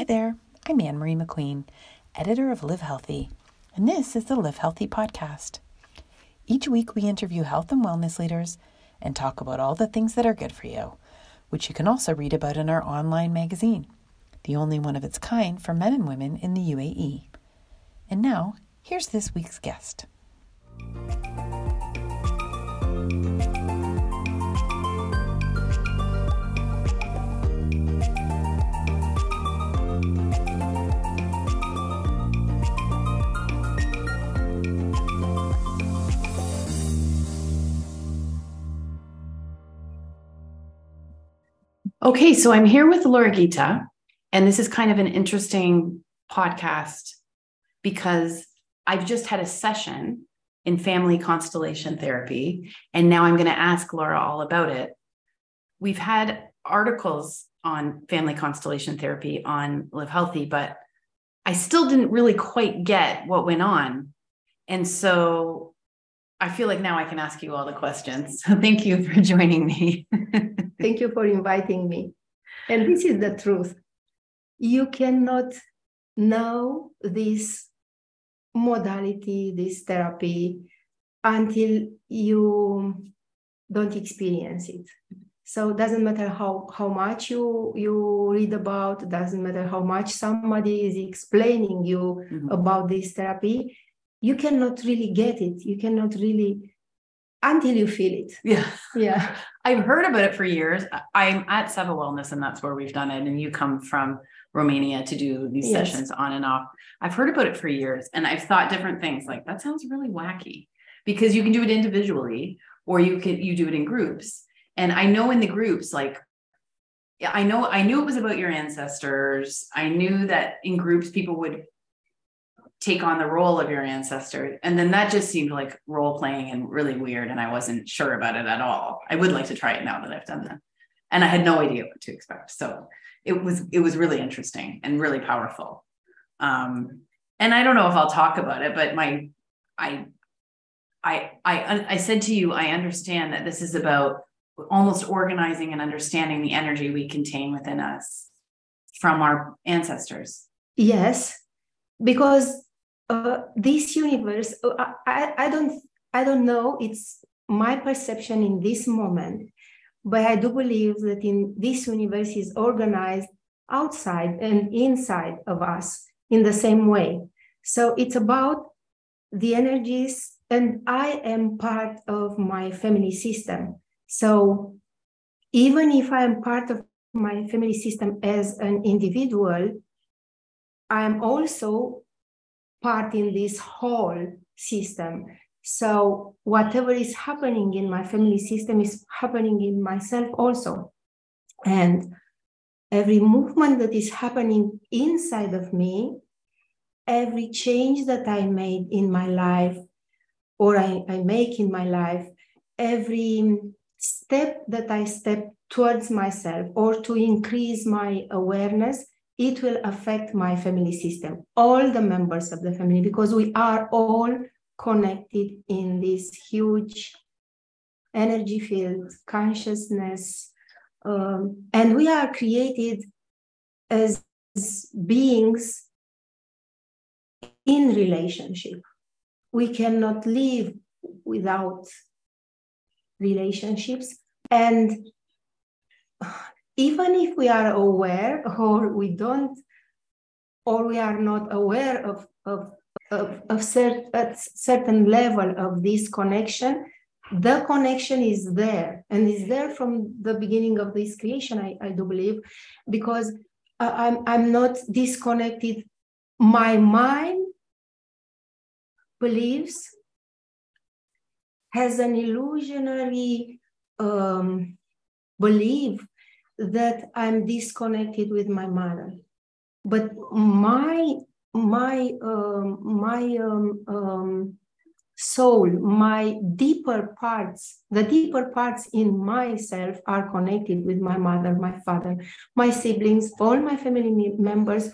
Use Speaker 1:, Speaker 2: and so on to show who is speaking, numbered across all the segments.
Speaker 1: Hi there, I'm Ann Marie McQueen, editor of Live Healthy, and this is the Live Healthy podcast. Each week we interview health and wellness leaders and talk about all the things that are good for you, which you can also read about in our online magazine, the only one of its kind for men and women in the UAE. And now, here's this week's guest. Okay, so I'm here with Laura Ghita, and this is kind of an interesting podcast because I've just had a session in family constellation therapy, and now I'm going to ask Laura all about it. We've had articles on family constellation therapy on Live Healthy, but I still didn't really quite get what went on. And so I feel like now I can ask you all the questions. So thank you for joining me.
Speaker 2: Thank you for inviting me. And this is the truth. You cannot know this modality, this therapy, until you don't experience it. So it doesn't matter how, how much you, you read about, doesn't matter how much somebody is explaining you mm-hmm. about this therapy, you cannot really get it. You cannot really until you feel it.
Speaker 1: Yeah.
Speaker 2: Yeah.
Speaker 1: I've heard about it for years. I'm at Seva Wellness, and that's where we've done it. And you come from Romania to do these yes. sessions on and off. I've heard about it for years and I've thought different things like that sounds really wacky because you can do it individually or you can you do it in groups. And I know in the groups, like I know I knew it was about your ancestors. I knew that in groups people would take on the role of your ancestor. And then that just seemed like role playing and really weird. And I wasn't sure about it at all. I would like to try it now that I've done that. And I had no idea what to expect. So it was it was really interesting and really powerful. Um, and I don't know if I'll talk about it, but my I I I I said to you, I understand that this is about almost organizing and understanding the energy we contain within us from our ancestors.
Speaker 2: Yes, because uh, this universe uh, I, I don't i don't know. It's my perception in this moment but i do believe that in this universe is organized outside and inside of us in the same way. So it's about the energies and i am part of my family system. So even if i am part of my family system as an individual i am also part in this whole system. So whatever is happening in my family system is happening in myself also. And every movement that is happening inside of me, every change that I made in my life or I, I make in my life, every step that I step towards myself or to increase my awareness it will affect my family system, all the members of the family, because we are all connected in this huge energy field, consciousness, um, and we are created as beings in relationship. We cannot live without relationships. And even if we are aware or we don't or we are not aware of, of, of, of cert, a certain level of this connection, the connection is there and is there from the beginning of this creation, I, I do believe, because I'm, I'm not disconnected. My mind believes has an illusionary um, belief that I'm disconnected with my mother. But my my um, my um, um, soul, my deeper parts, the deeper parts in myself are connected with my mother, my father, my siblings, all my family members.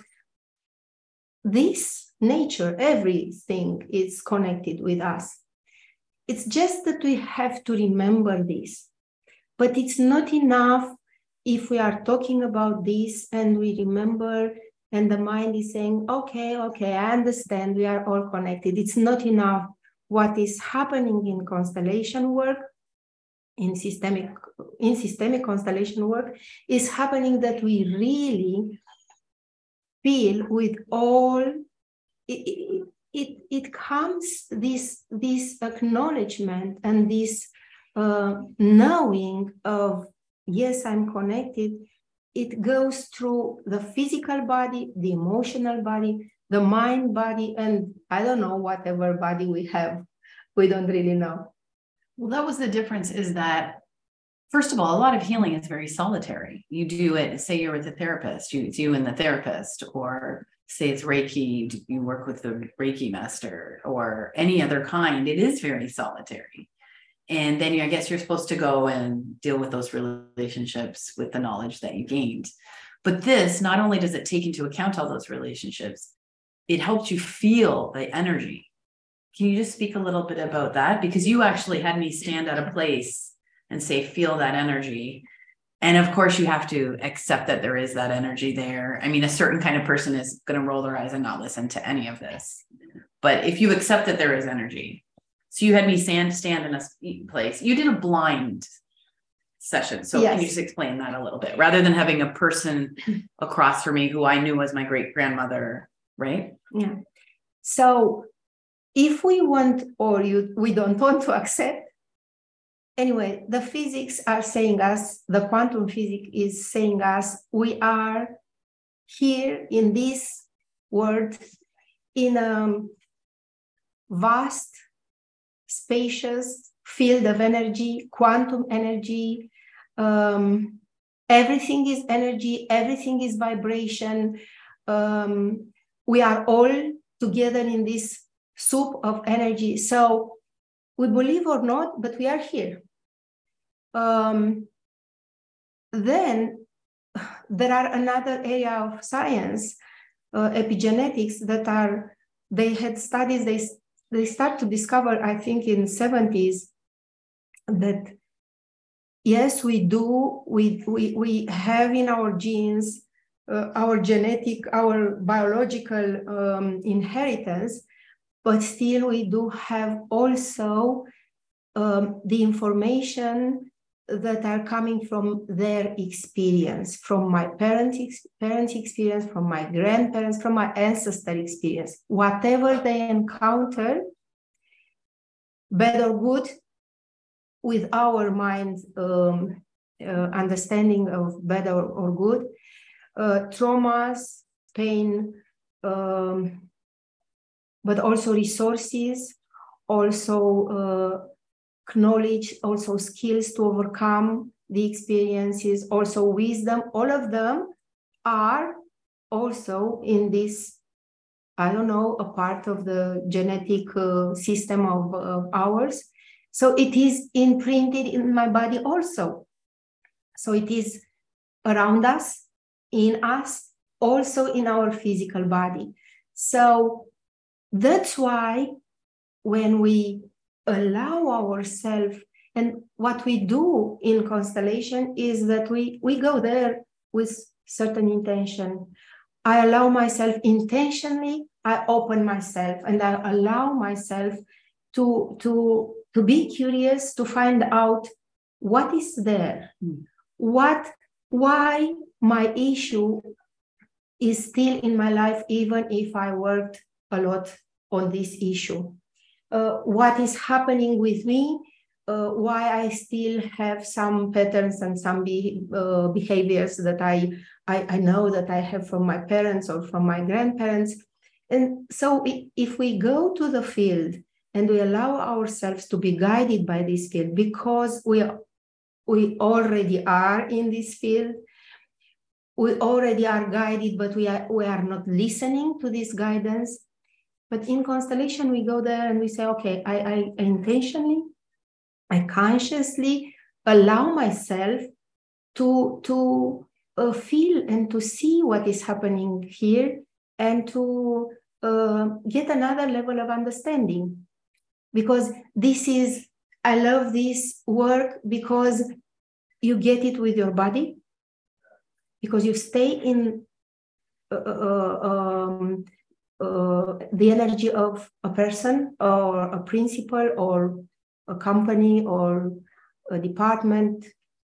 Speaker 2: This nature, everything is connected with us. It's just that we have to remember this. But it's not enough if we are talking about this and we remember and the mind is saying, okay, okay, I understand, we are all connected. It's not enough. What is happening in constellation work, in systemic, in systemic constellation work, is happening that we really feel with all it, it, it comes this this acknowledgement and this uh, knowing of yes i'm connected. It goes through the physical body the emotional body the mind body and i don't know whatever body we have we don't really know.
Speaker 1: Well that was the difference is that first of all a lot of healing is very solitary. You do it say you're with a therapist you it's you and the therapist or say it's Reiki, you work with the Reiki master or any other kind, it is very solitary. And then I guess you're supposed to go and deal with those relationships with the knowledge that you gained. But this, not only does it take into account all those relationships, it helps you feel the energy. Can you just speak a little bit about that? Because you actually had me stand at a place and say, feel that energy and of course you have to accept that there is that energy there i mean a certain kind of person is going to roll their eyes and not listen to any of this but if you accept that there is energy so you had me stand stand in a place. You did a blind session. So yes. can you just explain that a little bit? Rather than having a person across from me who i knew was my great grandmother right?
Speaker 2: Yeah. So if we want or you we don't want to accept anyway, the physics are saying us, the quantum physics is saying us, we are here in this world in a vast, spacious field of energy, quantum energy. Um, everything is energy, everything is vibration. Um, we are all together in this soup of energy. So we believe or not, but we are here. Um, then there are another area of science, uh, epigenetics, that are they had studies. They they start to discover, I think, in 70s, that yes, we do. We we we have in our genes, uh, our genetic, our biological um, inheritance, but still we do have also um, the information that are coming from their experience, from my parents' parents' experience, from my grandparents, from my ancestor experience. Whatever they encounter, bad or good, with our mind um, uh, understanding of bad or, or good, uh, traumas, pain, um, but also resources, also uh, knowledge, also skills to overcome the experiences, also wisdom, all of them are also in this, I don't know, a part of the genetic uh, system of, of ours. So it is imprinted in my body also. So it is around us, in us, also in our physical body. So that's why when we allow ourselves and what we do in constellation is that we we go there with certain intention. I allow myself intentionally i open myself and i allow myself to to to be curious to find out what is there. Mm. what why my issue is still in my life even if i worked a lot on this issue uh, what is happening with me, uh, why I still have some patterns and some be, uh, behaviors that I, I, I know that I have from my parents or from my grandparents. And so if we go to the field and we allow ourselves to be guided by this field because we, we already are in this field, we already are guided, but we are, we are not listening to this guidance, but in constellation, we go there and we say, okay, I, I intentionally, I consciously allow myself to, to uh, feel and to see what is happening here and to uh, get another level of understanding. Because this is, I love this work because you get it with your body, because you stay in uh, uh, um, uh, the energy of a person or a principal or a company or a department.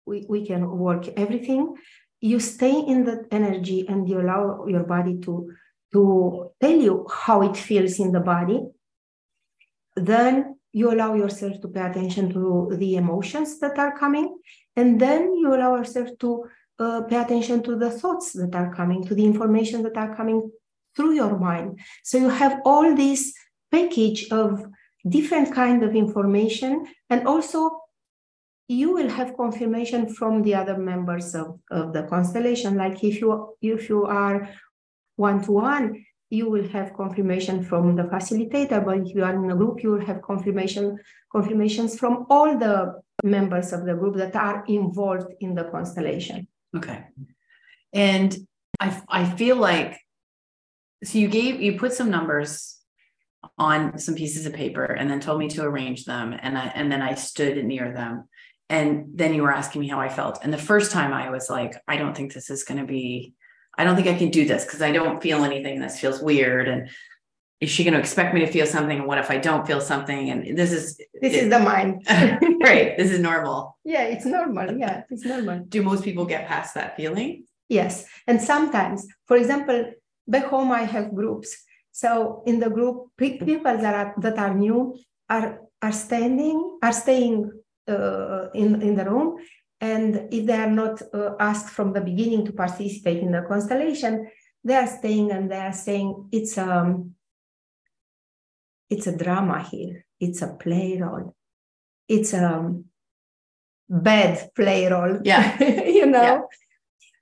Speaker 2: We, we can work everything. You stay in that energy and you allow your body to, to tell you how it feels in the body. Then you allow yourself to pay attention to the emotions that are coming. And then you allow yourself to uh, pay attention to the thoughts that are coming, to the information that are coming through your mind. So you have all this package of different kind of information and also you will have confirmation from the other members of, of the constellation. Like if you if you are one to one you will have confirmation from the facilitator but if you are in a group you will have confirmation confirmations from all the members of the group that are involved in the constellation.
Speaker 1: Okay. And i i feel like so you gave you put some numbers on some pieces of paper and then told me to arrange them and I and then I stood near them. And then you were asking me how I felt. And the first time I was like I don't think this is going to be I don't think I can do this because I don't feel anything this feels weird. And is she going to expect me to feel something? And what if I don't feel something? And this is
Speaker 2: this it, is the mind.
Speaker 1: Right this is normal.
Speaker 2: Yeah it's normal. Yeah it's normal.
Speaker 1: Do most people get past that feeling?
Speaker 2: Yes and sometimes for example back home i have groups. So in the group people that are that are new are are standing are staying uh, in in the room. And if they are not uh, asked from the beginning to participate in the constellation they are staying and they are saying it's um it's a drama here. It's a play role. It's a um, bad play role.
Speaker 1: Yeah.
Speaker 2: You know? Yeah.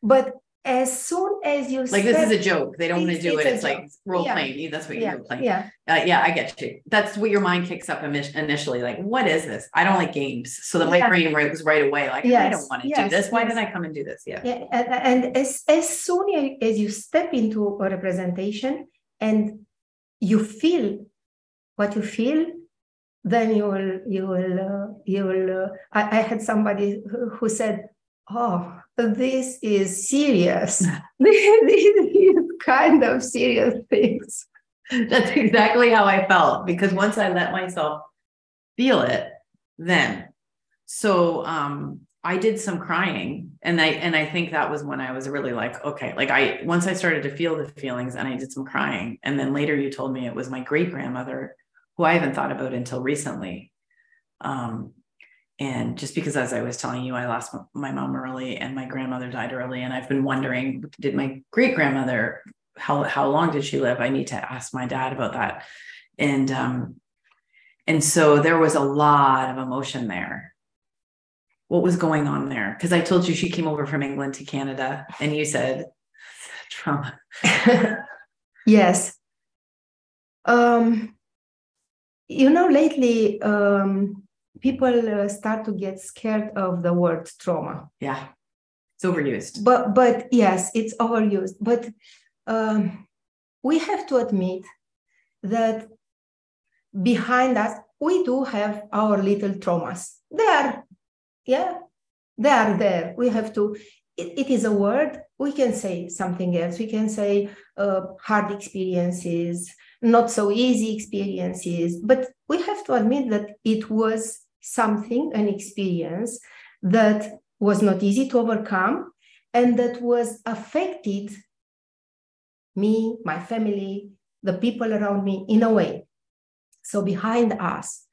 Speaker 2: but as soon as you
Speaker 1: like this is a joke they don't want to do it it's like role yeah. playing that's what
Speaker 2: yeah.
Speaker 1: you're playing
Speaker 2: yeah
Speaker 1: uh, yeah i get you that's what your mind kicks up initially like what is this i don't like games so that my yeah. brain was right away like yes. i don't want to yes. do this why yes. did i come and do this yeah,
Speaker 2: yeah. And, and as, as soon as you step into a representation and you feel what you feel then you will you will uh, you will uh, I, I had somebody who said oh this is serious. this is kind of serious things.
Speaker 1: That's exactly how I felt because once I let myself feel it, then so um I did some crying and I and I think that was when I was really like okay like I once I started to feel the feelings and I did some crying and then later you told me it was my great grandmother who I haven't thought about until recently um and just because, as I was telling you, I lost my mom early and my grandmother died early. And I've been wondering, did my great grandmother, how, how long did she live? I need to ask my dad about that. And, um, and so there was a lot of emotion there. What was going on there? Because I told you she came over from England to Canada and you said trauma.
Speaker 2: yes. Um, you know, lately, um, people uh, start to get scared of the word trauma.
Speaker 1: Yeah, it's overused.
Speaker 2: But but yes, it's overused. But um, we have to admit that behind us we do have our little traumas. They are, yeah, they are there. We have to. it, it is a word. We can say something else. We can say uh, hard experiences, not so easy experiences. But we have to admit that it was something, an experience that was not easy to overcome and that was affected me, my family, the people around me in a way. So behind us,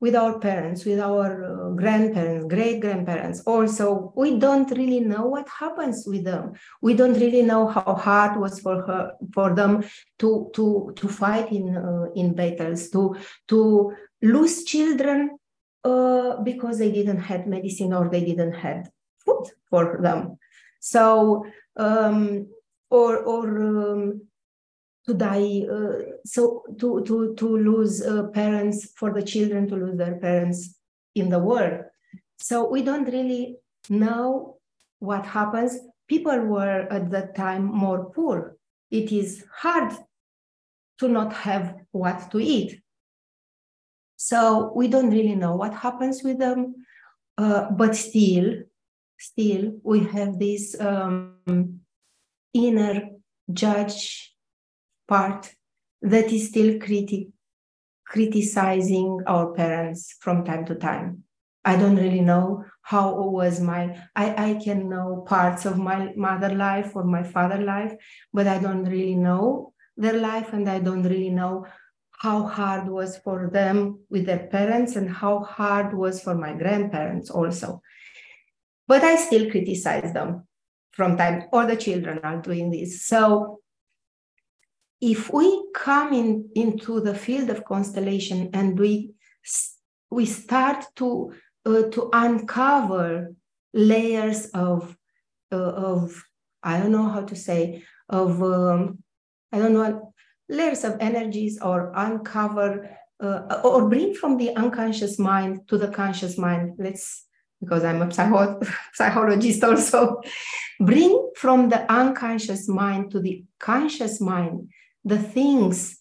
Speaker 2: with our parents, with our uh, grandparents, great grandparents, also, we don't really know what happens with them. We don't really know how hard it was for her, for them to to to fight in uh, in battles, to to lose children uh, because they didn't have medicine or they didn't have food for them. So, um, or, or um, to die, uh, so to, to, to lose uh, parents, for the children to lose their parents in the war. So we don't really know what happens. People were at that time more poor. It is hard to not have what to eat. So we don't really know what happens with them, uh, but still, still we have this um, inner judge part that is still criti- criticizing our parents from time to time. I don't really know how was my I, I can know parts of my mother life or my father life, but I don't really know their life and I don't really know how hard was for them with their parents and how hard was for my grandparents also. But I still criticize them from time, all the children are doing this. So if we come in into the field of constellation and we we start to uh, to uncover layers of uh, of I don't know how to say of um, I don't know layers of energies or uncover uh, or bring from the unconscious mind to the conscious mind. Let's because I'm a psycho- psychologist also bring from the unconscious mind to the conscious mind the things,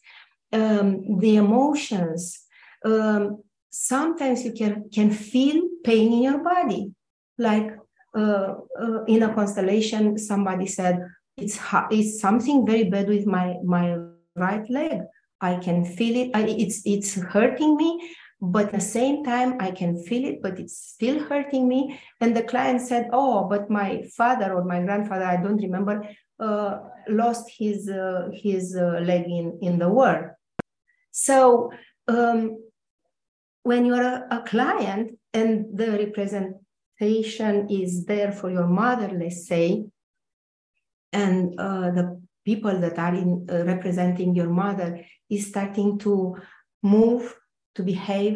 Speaker 2: um, the emotions. Um, sometimes you can, can feel pain in your body. Like uh, uh, in a constellation, somebody said, it's, it's something very bad with my, my right leg. I can feel it. I, it's, it's hurting me, but at the same time, I can feel it, but it's still hurting me. And the client said, Oh, but my father or my grandfather, I don't remember, uh, lost his uh, his uh, leg in in the war. So um, when you're a, a, client and the representation is there for your mother, let's say, and uh, the people that are in, uh, representing your mother is starting to move, to behave,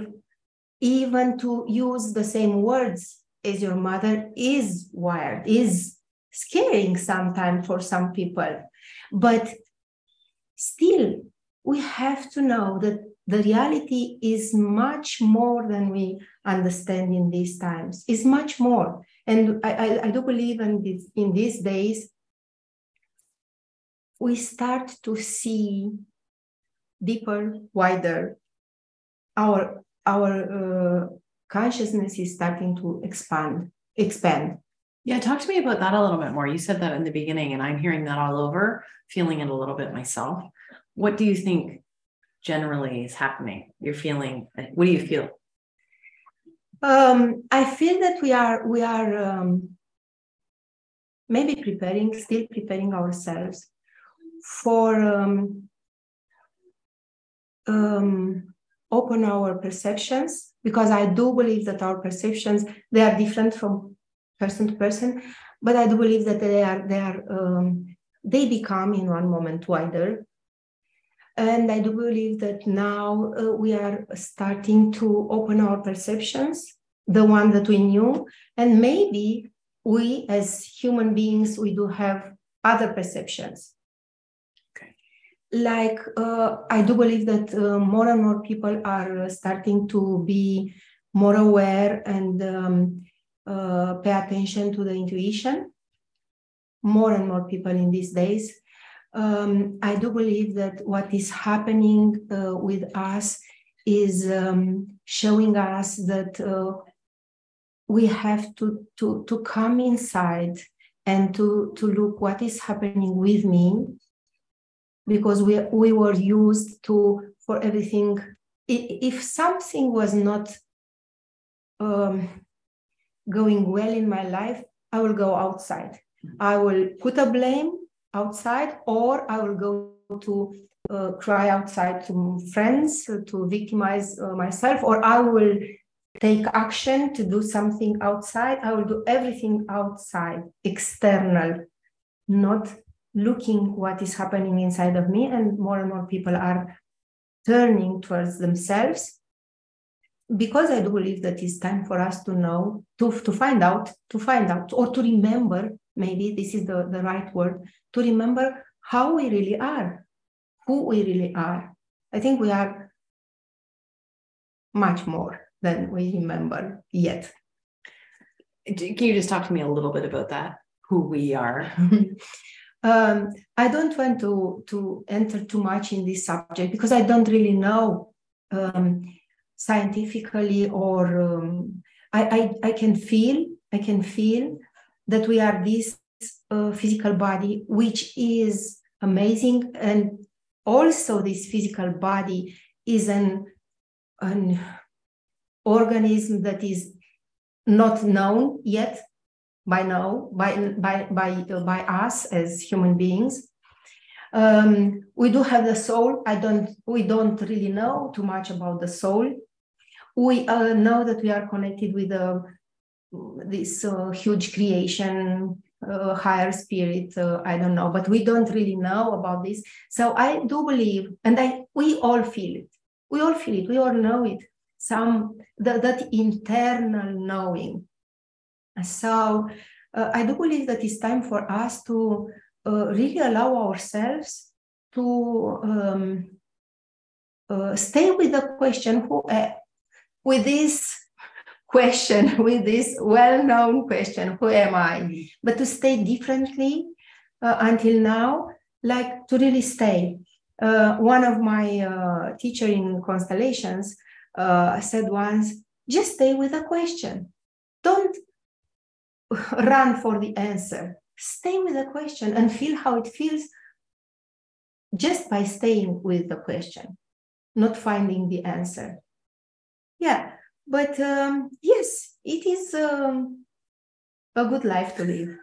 Speaker 2: even to use the same words as your mother is wired, is scaring sometimes for some people. But still, we have to know that the reality is much more than we understand in these times. It's much more. And I, I, I do believe in, this, in these days, we start to see deeper, wider. Our, our uh, consciousness is starting to expand, expand.
Speaker 1: Yeah, talk to me about that a little bit more. You said that in the beginning, and I'm hearing that all over, feeling it a little bit myself. What do you think generally is happening? You're feeling. What do you feel?
Speaker 2: Um, I feel that we are we are um, maybe preparing, still preparing ourselves for um, um, open our perceptions because I do believe that our perceptions they are different from person to person, but I do believe that they are they are um, they become in one moment wider. And I do believe that now uh, we are starting to open our perceptions, the one that we knew, and maybe we as human beings we do have other perceptions. Like uh, I do believe that uh, more and more people are starting to be more aware and um, uh, pay attention to the intuition. More and more people in these days. Um, I do believe that what is happening uh, with us is um, showing us that uh, we have to, to, to come inside and to, to look what is happening with me because we, we were used to for everything if something was not um, going well in my life, I will go outside. I will put a blame outside, or I will go to uh, cry outside to friends to victimize uh, myself, or I will take action to do something outside. I will do everything outside, external, not looking what is happening inside of me. And more and more people are turning towards themselves because I do believe that it's time for us to know, to, to find out, to find out, or to remember, maybe this is the, the right word, to remember how we really are, who we really are. I think we are much more than we remember yet.
Speaker 1: Can you just talk to me a little bit about that? Who we are?
Speaker 2: um, I don't want to, to enter too much in this subject because I don't really know. Um, scientifically or um, I, I, I can feel I can feel that we are this uh, physical body which is amazing. And also, this physical body is an, an organism that is not known yet by now by by by uh, by us as human beings. Um, we do have the soul. I don't we don't really know too much about the soul. We uh, know that we are connected with uh, this uh, huge creation uh, higher spirit uh, i don't know but we don't really know about this. So i do believe and i we all feel it. We all feel it. We all know it. Some the, that internal knowing so uh, I do believe that it's time for us to uh, really allow ourselves to um, uh, stay with the question who, uh, with this question, with this well-known question, who am I? But to stay differently uh, until now, like to really stay. Uh, one of my teacher in constellations said once, just stay with the question. Don't run for the answer. Stay with the question and feel how it feels just by staying with the question, not finding the answer. Yeah, but um, yes, it is um, a good life to live.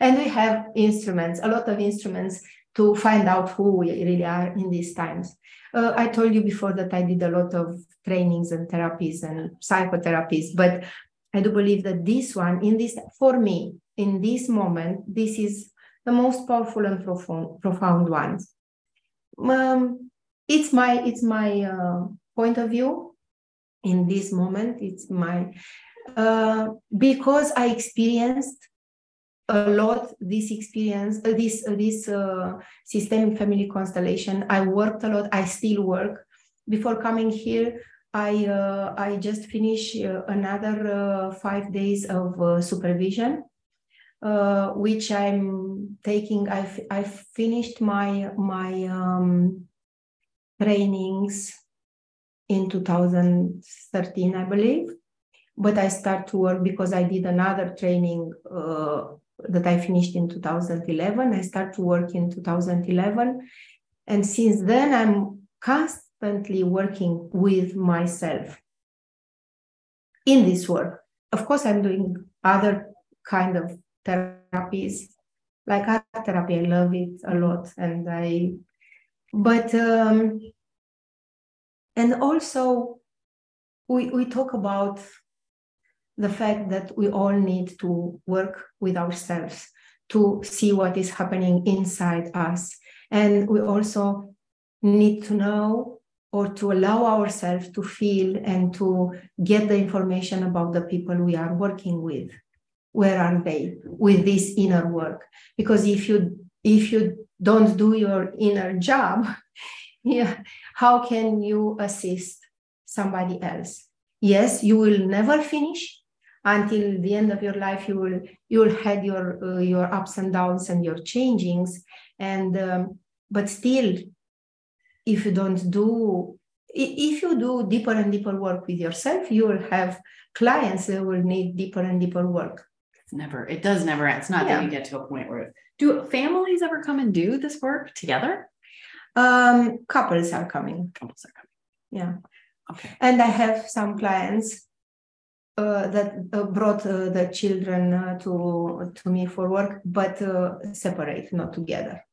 Speaker 2: And we have instruments, a lot of instruments to find out who we really are in these times. Uh, I told you before that I did a lot of trainings and therapies and psychotherapies, but I do believe that this one, in this, for me, in this moment, this is the most powerful and profound, profound one. Um, it's my it's my uh, point of view in this moment. It's my uh, because I experienced a lot this experience, uh, this uh, this uh, systemic family constellation. I worked a lot. I still work. Before coming here, I uh, I just finished uh, another uh, five days of uh, supervision, which I'm taking. I've I've finished my my um, trainings in 2013, I believe, but I start to work because I did another training that I finished in 2011. I start to work in 2011, and since then I'm constantly constantly working with myself in this work. Of course, I'm doing other kind of therapies, like art therapy. I love it a lot, and I, but um, and also we we talk about the fact that we all need to work with ourselves to see what is happening inside us and we also need to know or to allow ourselves to feel and to get the information about the people we are working with. Where are they with this inner work? Because if you if you don't do your inner job yeah how can you assist somebody else? Yes you will never finish. Until the end of your life you will you will have your uh, your ups and downs and your changings. And um, but still if you don't do if you do deeper and deeper work with yourself you will have clients that will need deeper and deeper work.
Speaker 1: It's never it does never end. it's not yeah. that you get to a point where do families ever come and do this work together?
Speaker 2: Um couples are coming.
Speaker 1: Couples are coming.
Speaker 2: Yeah.
Speaker 1: Okay.
Speaker 2: And i have some clients uh, that uh, brought uh, the children uh, to to me for work but uh, separate not together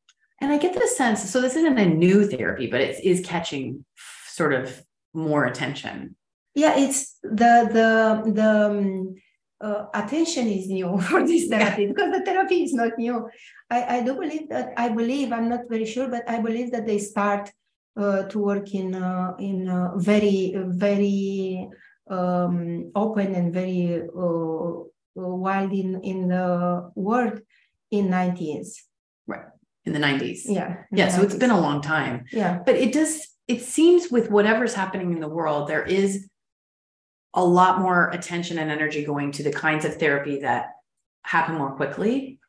Speaker 1: and I get the sense, so this isn't a new therapy, but it is catching sort of more attention.
Speaker 2: Yeah, it's the the the um, uh, attention is new for this therapy because the therapy is not new. I, I do believe that I believe I'm not very sure, but I believe that they start uh, to work in uh, in very very um, open and very uh, wild in in the world in 90s.
Speaker 1: Right in the 90s.
Speaker 2: Yeah.
Speaker 1: Yeah. So 90s. it's been a long time.
Speaker 2: Yeah.
Speaker 1: But it does, it seems with whatever's happening in the world, there is a lot more attention and energy going to the kinds of therapy that happen more quickly.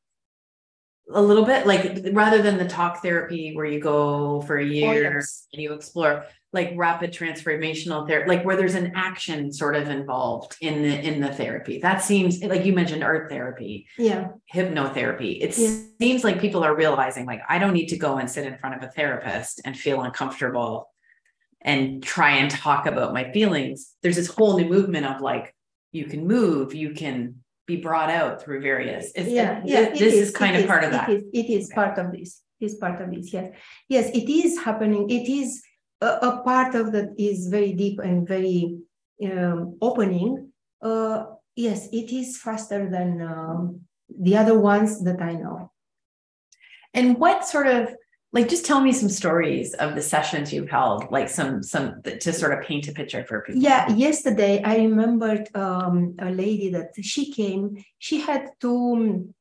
Speaker 1: A little bit like rather than the talk therapy where you go for a oh, year oh, yes. and you explore like rapid transformational therapy like where there's an action sort of involved in the in the therapy that seems like you mentioned art therapy
Speaker 2: yeah
Speaker 1: hypnotherapy it yeah. seems like people are realizing like i don't need to go and sit in front of a therapist and feel uncomfortable and try and talk about my feelings there's this whole new movement of like you can move you can be brought out through various
Speaker 2: it's, yeah, it, yeah
Speaker 1: this is, is kind of
Speaker 2: is,
Speaker 1: part of that.
Speaker 2: it is, it is okay. part of this it is part of this yes. Yes it is happening it is a, a part of that is very deep and very um, opening. Uh, yes it is faster than um, the other ones that i know.
Speaker 1: And what sort of like just tell me some stories of the sessions you've held like some some to sort of paint a picture for people.
Speaker 2: Yeah yesterday i remembered um, a lady that she came she had two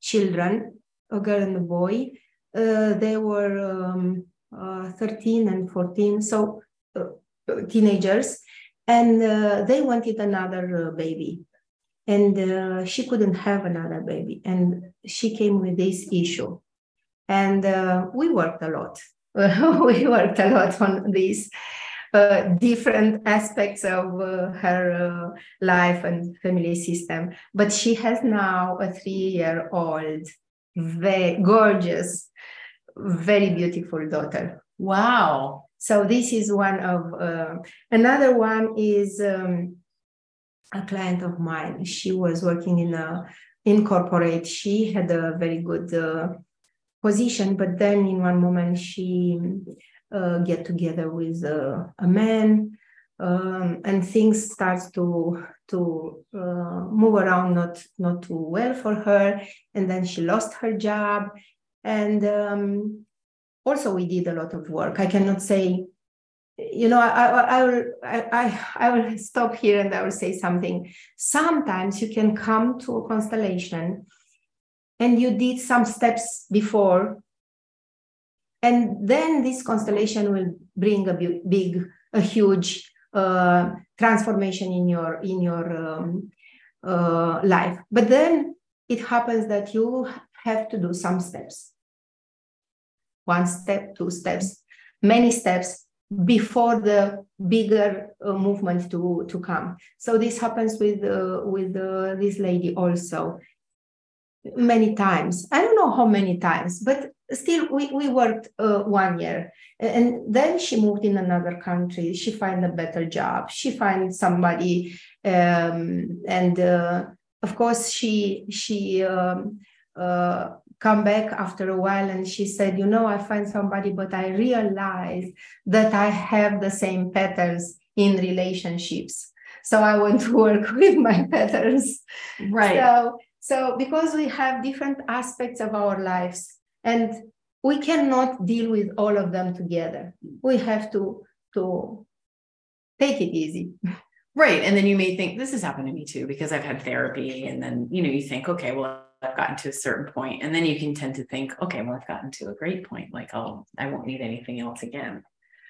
Speaker 2: children a girl and a boy. Uh, they were um, uh, 13 and 14 so uh, teenagers. And uh, they wanted another uh, baby. And uh, she couldn't have another baby. And she came with this issue and uh, we worked a lot. we worked a lot on these uh, different aspects of uh, her uh, life and family system. But she has now a three-year-old, very gorgeous, very beautiful daughter.
Speaker 1: Wow!
Speaker 2: So this is one of uh, another one is um, a client of mine. She was working in a in corporate. She had a very good uh, position but then in one moment she uh, get together with uh, a man um, and things starts to to uh, move around not not too well for her and then she lost her job and um, also we did a lot of work. I cannot say you know I, I, I will I, I will stop here and i will say something. Sometimes you can come to a constellation and you did some steps before. And then this constellation will bring a big a huge uh, transformation in your in your um, uh, life. But then it happens that you have to do some steps. One step two steps many steps before the bigger uh, movement to to come. So this happens with uh, with uh, this lady also many times. I don't know how many times, but still we, we worked uh, one year. And then she moved in another country. She find a better job. She find somebody um, and uh, of course she she um, uh, come back after a while and she said you know i find somebody but i realize that i have the same patterns in relationships. So i want to work with my patterns.
Speaker 1: Right.
Speaker 2: So so because we have different aspects of our lives and we cannot deal with all of them together. We have to to take it easy.
Speaker 1: Right. And then you may think this has happened to me too, because I've had therapy. And then, you know, you think, okay, well, I've gotten to a certain point. And then you can tend to think, okay, well, I've gotten to a great point. Like, oh, I won't need anything else again.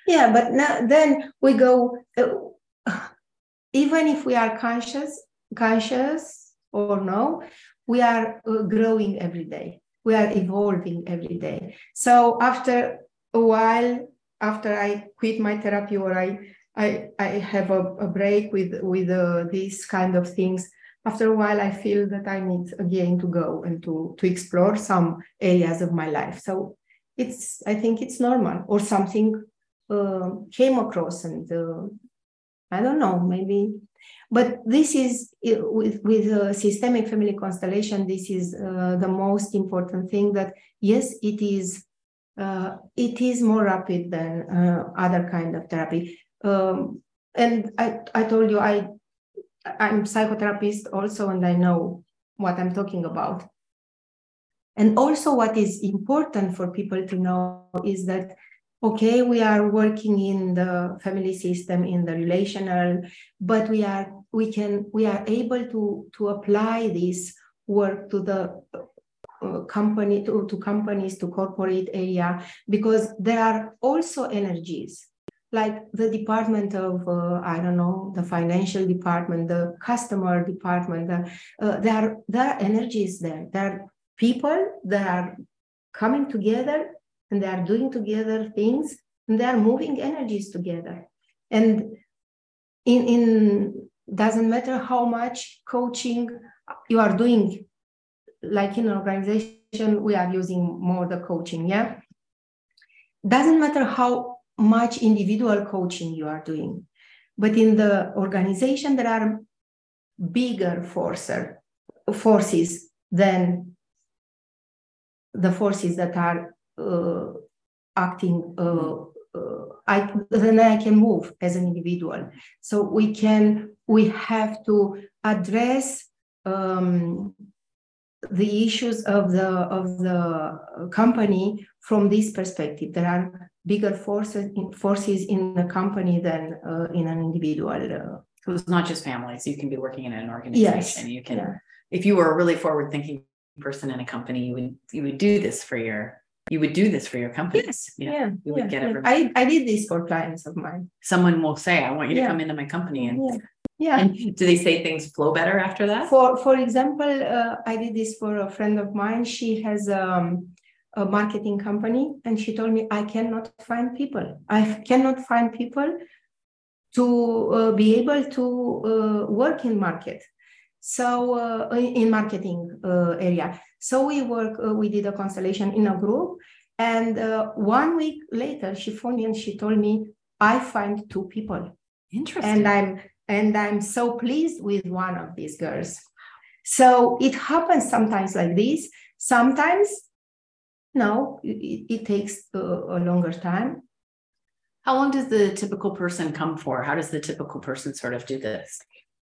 Speaker 2: Yeah. But now, then we go, uh, even if we are conscious, conscious or no, we are uh, growing every day. We are evolving every day. So after a while, after I quit my therapy or I I, I have a, a break with with uh, these kind of things. After a while, I feel that I need again to go and to to explore some areas of my life. So it's I think it's normal or something uh, came across and uh, I don't know maybe but this is with, with systemic family constellation, this is uh, the most important thing that yes, it is uh, it is more rapid than uh, other kind of therapy. Um, and I, I told you I I'm psychotherapist also, and I know what I'm talking about. And also, what is important for people to know is that okay, we are working in the family system, in the relational, but we are we can we are able to to apply this work to the uh, company to, to companies to corporate area because there are also energies like the department of uh, i don't know the financial department the customer department the, uh, there are there are energies there. There are people that are coming together and they are doing together things and they are moving energies together. And in, in doesn't matter how much coaching you are doing, like in an organization, we are using more the coaching, yeah. Doesn't matter how much individual coaching you are doing, but in the organization there are bigger forcer, forces than the forces that are acting uh, uh, I then I can move as an individual. So we can we have to address um, the issues of the of the company from this perspective. There are bigger forces in, forces in the company than uh, in an individual. Uh,
Speaker 1: so it's not just families. You can be working in an organization.
Speaker 2: Yes.
Speaker 1: You can,
Speaker 2: Yeah.
Speaker 1: if you were a really forward thinking person in a company, you would you would do this for your you would do this for your companies.
Speaker 2: yeah,
Speaker 1: You would
Speaker 2: yeah,
Speaker 1: get
Speaker 2: yeah.
Speaker 1: everybody.
Speaker 2: I, I did this for clients of mine.
Speaker 1: Someone will say, "I want you to come into my company," and
Speaker 2: Yeah. Yeah.
Speaker 1: and do they say things flow better after that?
Speaker 2: For for example, uh, I did this for a friend of mine. She has um, a marketing company, and she told me I cannot find people. I cannot find people to uh, be able to uh, work in market. So uh, in in marketing uh, area. So we work. Uh, we did a constellation in a group, and uh, one week later, she phoned me and she told me I find two people
Speaker 1: Interesting.
Speaker 2: and i'm and i'm so pleased with one of these girls so it happens sometimes like this sometimes no it, it takes a, a longer time
Speaker 1: How long does the typical person come for? How does the typical person sort of do this?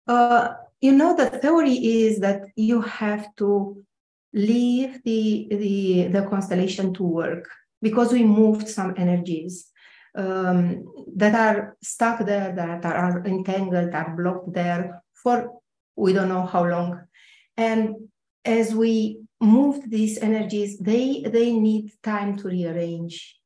Speaker 2: uh, you know the theory is that you have to leave the the the constellation to work because we moved some energies um, that are stuck there that are entangled are blocked there for we don't know how long. And as we moved these energies they they need time to rearrange.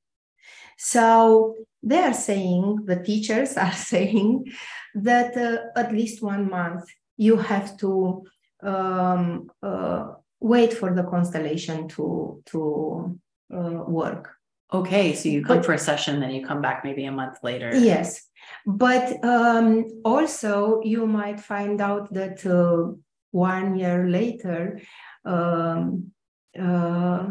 Speaker 2: So they are saying the teachers are saying that uh, at least one month you have to um, uh, wait for the constellation to to uh, work
Speaker 1: Okay, so you come
Speaker 2: But-
Speaker 1: for a session, then you come back maybe a month later.
Speaker 2: Yes, but um, also you might find out that uh, one year later, um, uh,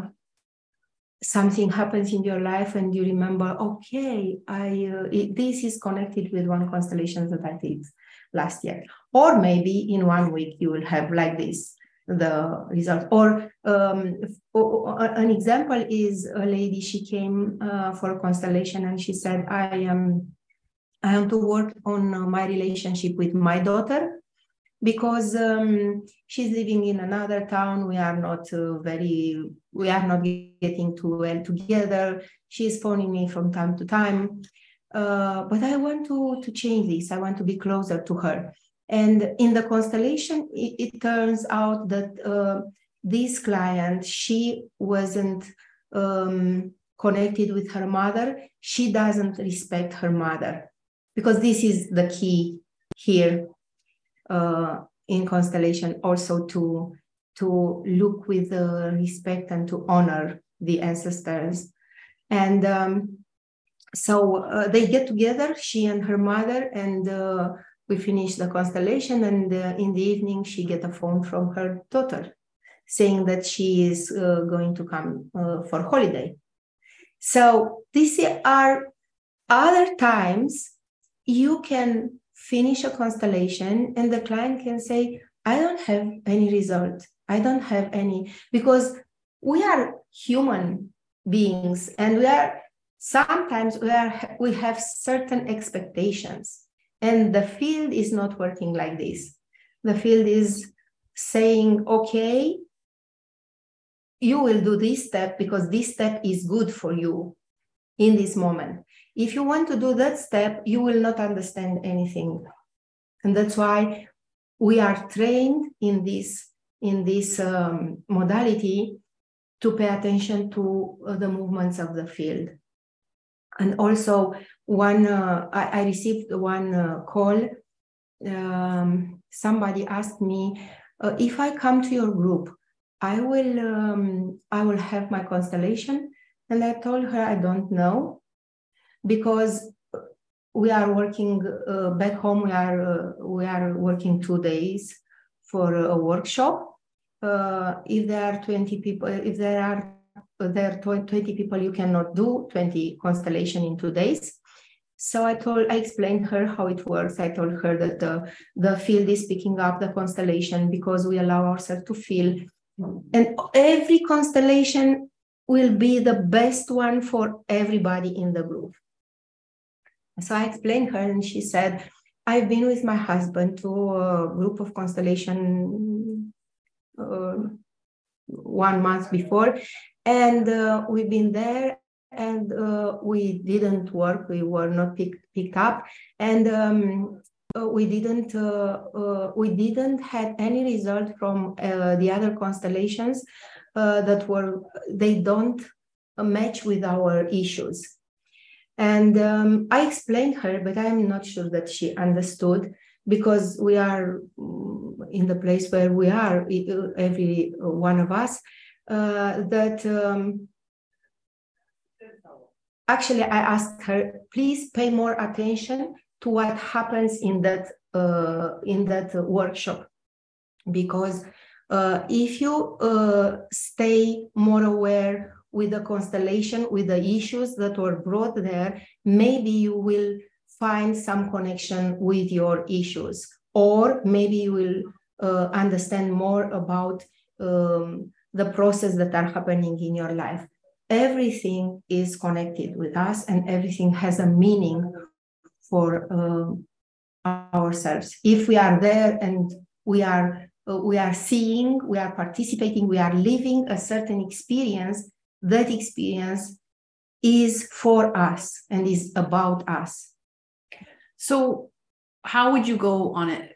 Speaker 2: something happens in your life, and you remember, okay, I uh, it, this is connected with one constellation that I did last year, or maybe in one week you will have like this the result. Or um, an example is a lady she came uh, for a constellation and she said i am i want to work on uh, my relationship with my daughter because um, she's living in another town. We are not uh, very we are not getting too well together. She's phoning me from time to time. Uh, but i want to to change this. I want to be closer to her and in the constellation, it, it turns out that uh, this client, she wasn't um, connected with her mother. She doesn't respect her mother because this is the key here uh, in constellation also to to look with uh, respect and to honor the ancestors and um, so uh, they get together she and her mother and uh, we finish the constellation and uh, in the evening she get a phone from her daughter saying that she is uh, going to come uh, for holiday. So these are other times you can finish a constellation and the client can say i don't have any result. I don't have any because we are human beings and we are sometimes we are we have certain expectations and the field is not working like this. The field is saying, okay, you will do this step because this step is good for you in this moment. If you want to do that step, you will not understand anything. And that's why we are trained in this, in this um, modality to pay attention to uh, the movements of the field. And also, one uh, I, I, received one uh, call. Um, somebody asked me uh, if I come to your group, I will um, I will have my constellation. And I told her I don't know because we are working uh, back home. We are uh, we are working two days for a workshop. Uh, if there are 20 people, if there are there are 20 people, you cannot do 20 constellation in two days. So I told, I explained her how it works. I told her that the, the field is picking up the constellation because we allow ourselves to feel. And every constellation will be the best one for everybody in the group. So I explained her, and she said, I've been with my husband to a group of constellation uh, one month before, and uh, we've been there and uh, we didn't work. We were not pick, picked up. And um, uh, we didn't uh, uh we didn't had any result from uh, the other constellations that were they don't match with our issues. And um, i explained her but i'm not sure that she understood because we are mm, in the place where we are every one of us that um, actually I asked her, please pay more attention to what happens in that uh, in that workshop, because uh, if you uh, stay more aware with the constellation, with the issues that were brought there, maybe you will find some connection with your issues, or maybe you will uh, understand more about um, the process that are happening in your life. Everything is connected with us and everything has a meaning for uh, ourselves. If we are there and we are uh, we are seeing we are participating we are living a certain experience that experience is for us and is about us.
Speaker 1: So how would you go on it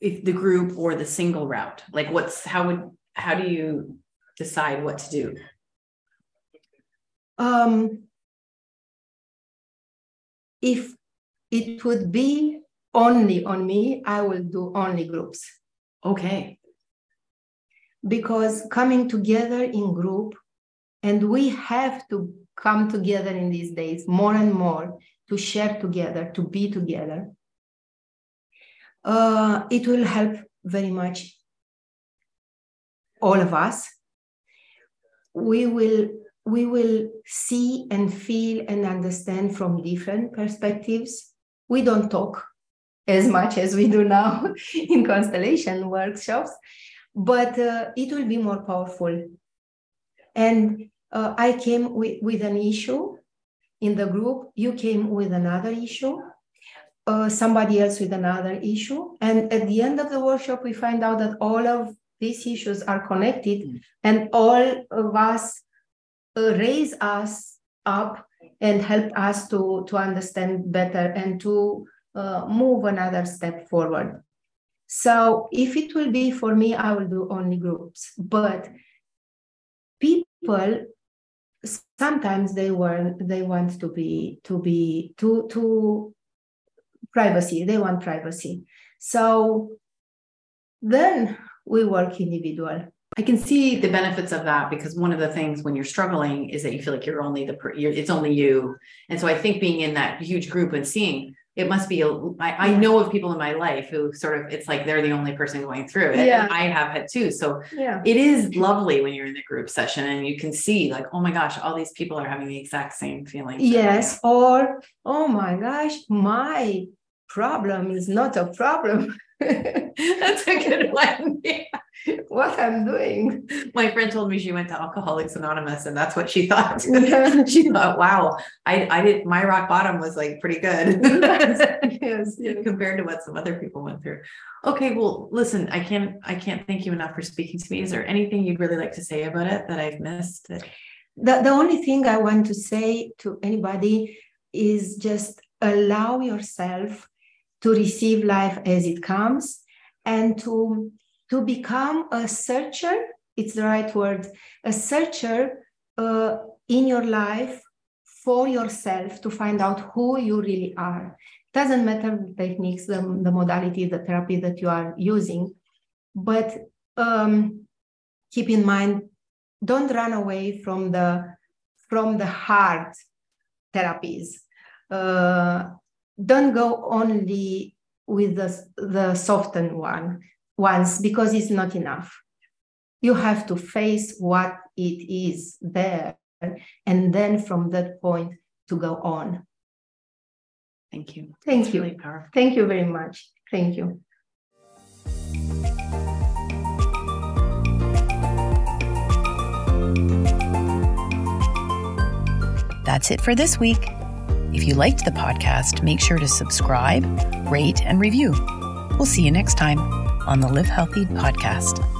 Speaker 1: if the group or the single route? Like what's how would how do you decide what to do
Speaker 2: um, if it would be only on me, I will do only groups.
Speaker 1: Okay.
Speaker 2: Because coming together in group, and we have to come together in these days more and more to share together, to be together. Uh, it will help very much all of us. We will we will see and feel and understand from different perspectives. We don't talk as much as we do now in constellation workshops, but uh, it will be more powerful. And uh, I came with, with an issue in the group, you came with another issue, uh, somebody else with another issue. And at the end of the workshop, we find out that all of these issues are connected mm. and all of us uh, raise us up and help us to, to understand better and to uh, move another step forward. So if it will be for me, I will do only groups. But people sometimes they want they want to be to be to to privacy. They want privacy. So then we work individual
Speaker 1: I can see the benefits of that because one of the things when you're struggling is that you feel like you're only the per, you're, it's only you, and so I think being in that huge group and seeing it must be a, I, I know of people in my life who sort of it's like they're the only person going through it.
Speaker 2: Yeah.
Speaker 1: And I have had too. So
Speaker 2: yeah.
Speaker 1: it is lovely when you're in the group session and you can see like, oh my gosh, all these people are having the exact same feeling.
Speaker 2: Yes. Or oh my gosh, my problem is not a problem.
Speaker 1: That's a good one. Yeah.
Speaker 2: What I'm doing.
Speaker 1: My friend told me she went to Alcoholics Anonymous and that's what she thought. she thought, wow, I, I did my rock bottom was like pretty good. yes, yes. Compared to what some other people went through. Okay, well, listen, I can't I can't thank you enough for speaking to me. Is there anything you'd really like to say about it that I've missed? That...
Speaker 2: The, the only thing I want to say to anybody is just allow yourself to receive life as it comes and to to become a searcher it's the right word a searcher uh, in your life for yourself to find out who you really are doesn't matter the techniques the, the modality the therapy that you are using but um, keep in mind, don't run away from the from the hard therapies. Uh, don't go only with the, the softened one ones because it's not enough. You have to face what it is there, and then from that point to go on.
Speaker 3: Thank you.
Speaker 2: Thank That's you. Really powerful. Thank you very much. Thank you.
Speaker 1: That's it for this week. If you liked the podcast, make sure to subscribe, rate, and review. We'll see you next time on the Live Healthy podcast.